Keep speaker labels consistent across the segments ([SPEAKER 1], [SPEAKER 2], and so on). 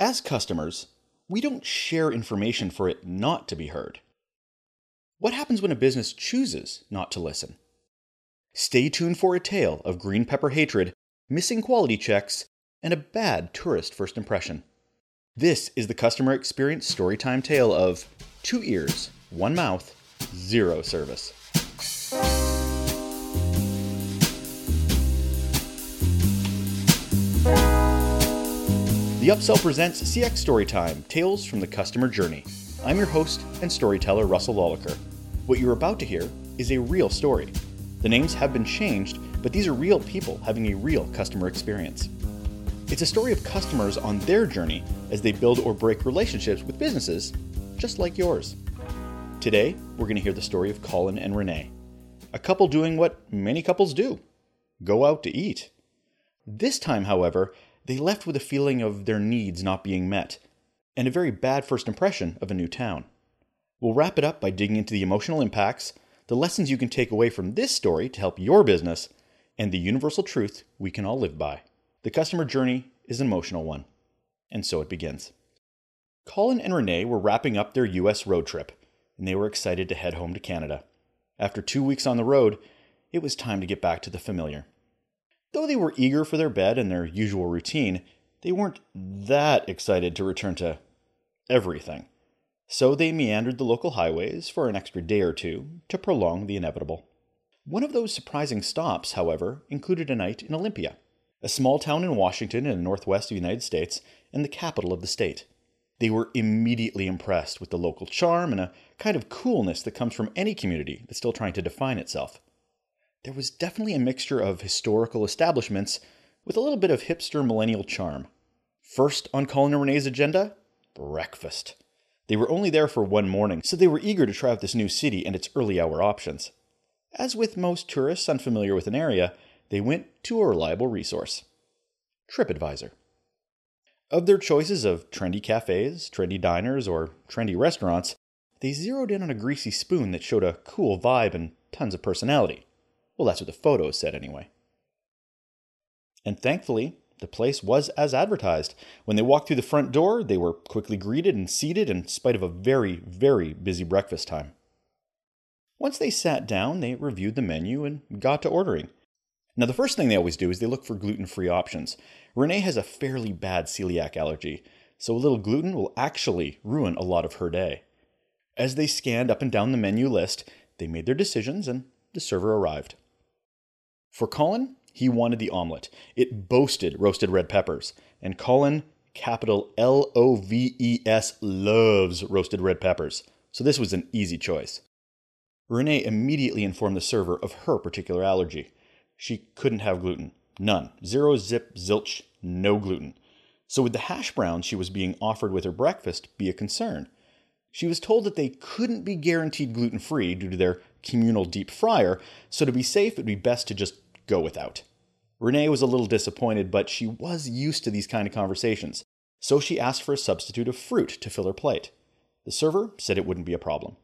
[SPEAKER 1] As customers, we don't share information for it not to be heard. What happens when a business chooses not to listen? Stay tuned for a tale of green pepper hatred, missing quality checks, and a bad tourist first impression. This is the customer experience storytime tale of two ears, one mouth, zero service. The Upsell presents CX Storytime Tales from the Customer Journey. I'm your host and storyteller, Russell Lolacher. What you're about to hear is a real story. The names have been changed, but these are real people having a real customer experience. It's a story of customers on their journey as they build or break relationships with businesses just like yours. Today, we're going to hear the story of Colin and Renee, a couple doing what many couples do go out to eat. This time, however, they left with a feeling of their needs not being met, and a very bad first impression of a new town. We'll wrap it up by digging into the emotional impacts, the lessons you can take away from this story to help your business, and the universal truth we can all live by. The customer journey is an emotional one, and so it begins. Colin and Renee were wrapping up their US road trip, and they were excited to head home to Canada. After two weeks on the road, it was time to get back to the familiar. Though they were eager for their bed and their usual routine, they weren't that excited to return to everything. So they meandered the local highways for an extra day or two to prolong the inevitable. One of those surprising stops, however, included a night in Olympia, a small town in Washington in the northwest of the United States and the capital of the state. They were immediately impressed with the local charm and a kind of coolness that comes from any community that's still trying to define itself there was definitely a mixture of historical establishments with a little bit of hipster millennial charm. First on Colin and Renee's agenda, breakfast. They were only there for one morning, so they were eager to try out this new city and its early hour options. As with most tourists unfamiliar with an area, they went to a reliable resource TripAdvisor. Of their choices of trendy cafes, trendy diners, or trendy restaurants, they zeroed in on a greasy spoon that showed a cool vibe and tons of personality. Well, that's what the photos said anyway. And thankfully, the place was as advertised. When they walked through the front door, they were quickly greeted and seated in spite of a very, very busy breakfast time. Once they sat down, they reviewed the menu and got to ordering. Now, the first thing they always do is they look for gluten free options. Renee has a fairly bad celiac allergy, so a little gluten will actually ruin a lot of her day. As they scanned up and down the menu list, they made their decisions and the server arrived. For Colin, he wanted the omelet. It boasted roasted red peppers, and Colin, capital L O V E S, loves roasted red peppers, so this was an easy choice. Renee immediately informed the server of her particular allergy. She couldn't have gluten. None. Zero zip zilch, no gluten. So would the hash browns she was being offered with her breakfast be a concern? She was told that they couldn't be guaranteed gluten free due to their communal deep fryer, so to be safe, it'd be best to just go without. Renee was a little disappointed, but she was used to these kind of conversations, so she asked for a substitute of fruit to fill her plate. The server said it wouldn't be a problem.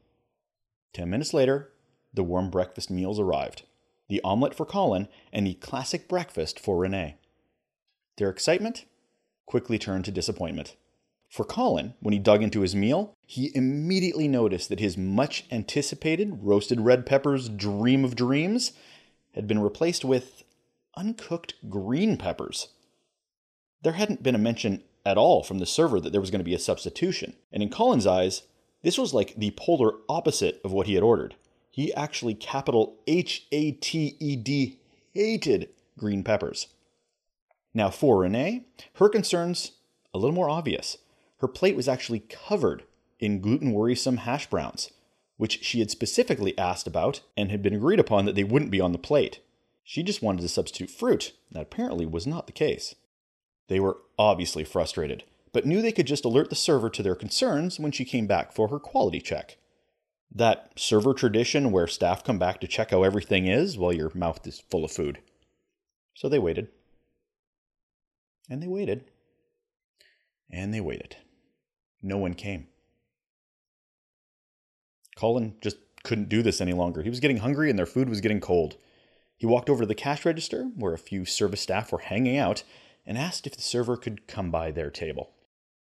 [SPEAKER 1] Ten minutes later, the warm breakfast meals arrived the omelet for Colin and the classic breakfast for Renee. Their excitement quickly turned to disappointment. For Colin, when he dug into his meal, he immediately noticed that his much anticipated roasted red peppers dream of dreams had been replaced with uncooked green peppers. There hadn't been a mention at all from the server that there was going to be a substitution, and in Colin's eyes, this was like the polar opposite of what he had ordered. He actually capital H A T E D hated green peppers. Now, for Renee, her concerns a little more obvious. Her plate was actually covered in gluten worrisome hash browns which she had specifically asked about and had been agreed upon that they wouldn't be on the plate. She just wanted to substitute fruit. That apparently was not the case. They were obviously frustrated, but knew they could just alert the server to their concerns when she came back for her quality check. That server tradition where staff come back to check how everything is while your mouth is full of food. So they waited. And they waited. And they waited. No one came. Colin just couldn't do this any longer. He was getting hungry and their food was getting cold. He walked over to the cash register, where a few service staff were hanging out, and asked if the server could come by their table.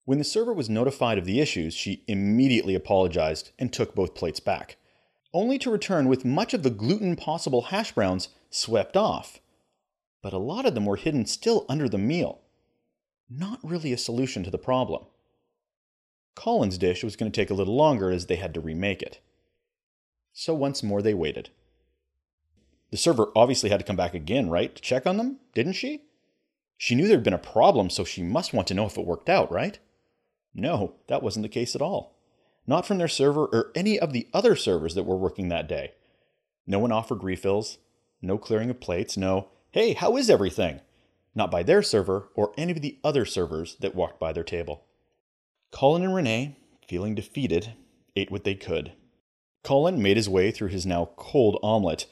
[SPEAKER 1] When the server was notified of the issues, she immediately apologized and took both plates back, only to return with much of the gluten possible hash browns swept off. But a lot of them were hidden still under the meal. Not really a solution to the problem. Colin's dish was going to take a little longer as they had to remake it. So once more they waited. The server obviously had to come back again, right, to check on them, didn't she? She knew there'd been a problem, so she must want to know if it worked out, right? No, that wasn't the case at all. Not from their server or any of the other servers that were working that day. No one offered refills, no clearing of plates, no, hey, how is everything? Not by their server or any of the other servers that walked by their table. Colin and Renee, feeling defeated, ate what they could. Colin made his way through his now cold omelet.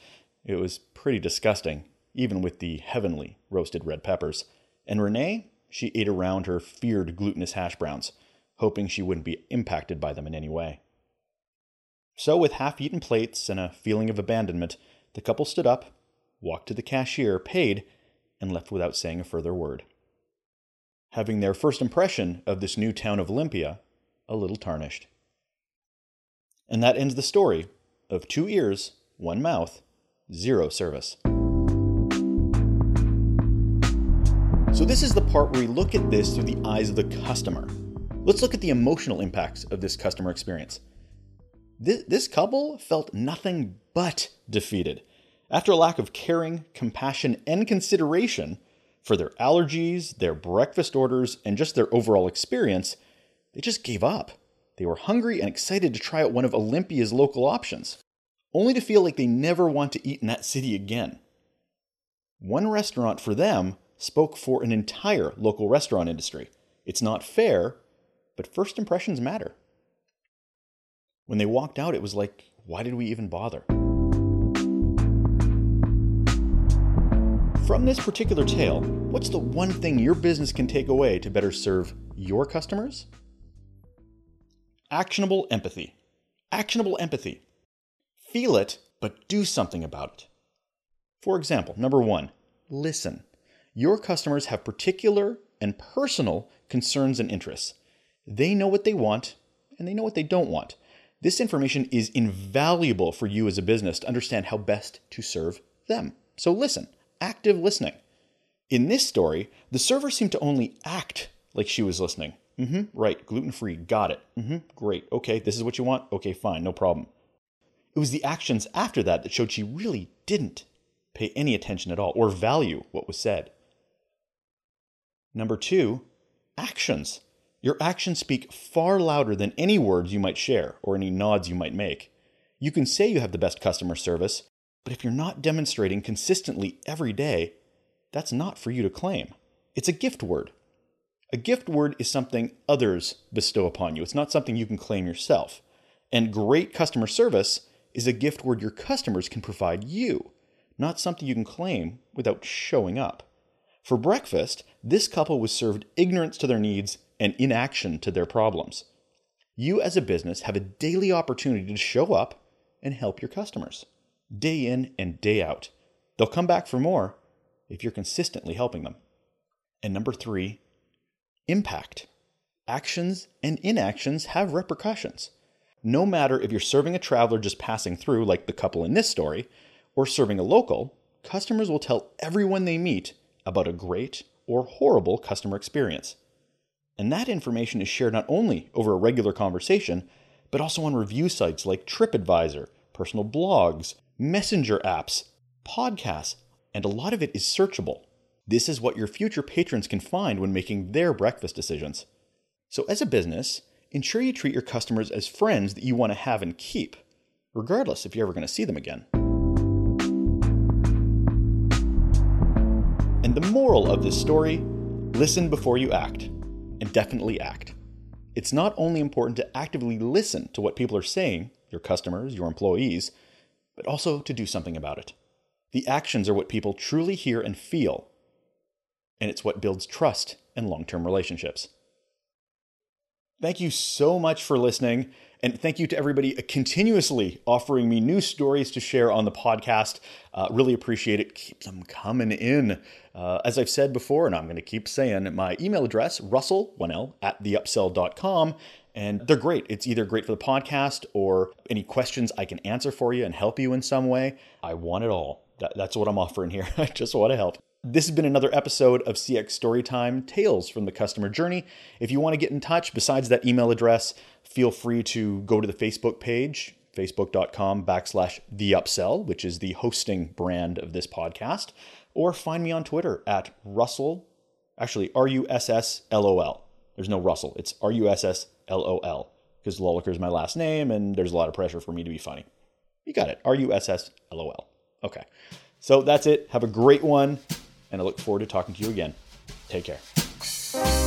[SPEAKER 1] It was pretty disgusting, even with the heavenly roasted red peppers. And Renee, she ate around her feared glutinous hash browns, hoping she wouldn't be impacted by them in any way. So, with half eaten plates and a feeling of abandonment, the couple stood up, walked to the cashier, paid, and left without saying a further word. Having their first impression of this new town of Olympia a little tarnished. And that ends the story of two ears, one mouth, zero service. So, this is the part where we look at this through the eyes of the customer. Let's look at the emotional impacts of this customer experience. This, this couple felt nothing but defeated. After a lack of caring, compassion, and consideration for their allergies, their breakfast orders, and just their overall experience, they just gave up. They were hungry and excited to try out one of Olympia's local options, only to feel like they never want to eat in that city again. One restaurant for them spoke for an entire local restaurant industry. It's not fair, but first impressions matter. When they walked out, it was like, why did we even bother? From this particular tale, what's the one thing your business can take away to better serve your customers? Actionable empathy. Actionable empathy. Feel it, but do something about it. For example, number one, listen. Your customers have particular and personal concerns and interests. They know what they want and they know what they don't want. This information is invaluable for you as a business to understand how best to serve them. So listen active listening. In this story, the server seemed to only act like she was listening. Mm-hmm, right, gluten free, got it. Mm-hmm, great, okay, this is what you want? Okay, fine, no problem. It was the actions after that that showed she really didn't pay any attention at all or value what was said. Number two, actions. Your actions speak far louder than any words you might share or any nods you might make. You can say you have the best customer service, but if you're not demonstrating consistently every day, that's not for you to claim. It's a gift word. A gift word is something others bestow upon you, it's not something you can claim yourself. And great customer service is a gift word your customers can provide you, not something you can claim without showing up. For breakfast, this couple was served ignorance to their needs and inaction to their problems. You, as a business, have a daily opportunity to show up and help your customers day in and day out. They'll come back for more if you're consistently helping them. And number three, impact. Actions and inactions have repercussions. No matter if you're serving a traveler just passing through, like the couple in this story, or serving a local, customers will tell everyone they meet about a great or horrible customer experience. And that information is shared not only over a regular conversation, but also on review sites like TripAdvisor, personal blogs, messenger apps, podcasts, and a lot of it is searchable. This is what your future patrons can find when making their breakfast decisions. So, as a business, ensure you treat your customers as friends that you want to have and keep, regardless if you're ever going to see them again. And the moral of this story listen before you act, and definitely act. It's not only important to actively listen to what people are saying, your customers, your employees, but also to do something about it. The actions are what people truly hear and feel, and it's what builds trust and long term relationships. Thank you so much for listening. And thank you to everybody continuously offering me new stories to share on the podcast. Uh, really appreciate it. Keep them coming in. Uh, as I've said before, and I'm going to keep saying, my email address, russell1l at theupsell.com. And they're great. It's either great for the podcast or any questions I can answer for you and help you in some way. I want it all. That, that's what I'm offering here. I just want to help. This has been another episode of CX Storytime Tales from the Customer Journey. If you want to get in touch, besides that email address, feel free to go to the Facebook page, facebook.com backslash the upsell, which is the hosting brand of this podcast, or find me on Twitter at Russell, actually R U S S L O L. There's no Russell, it's R U S S L O L, because Lolacher is my last name and there's a lot of pressure for me to be funny. You got it, R U S S L O L. Okay. So that's it. Have a great one, and I look forward to talking to you again. Take care.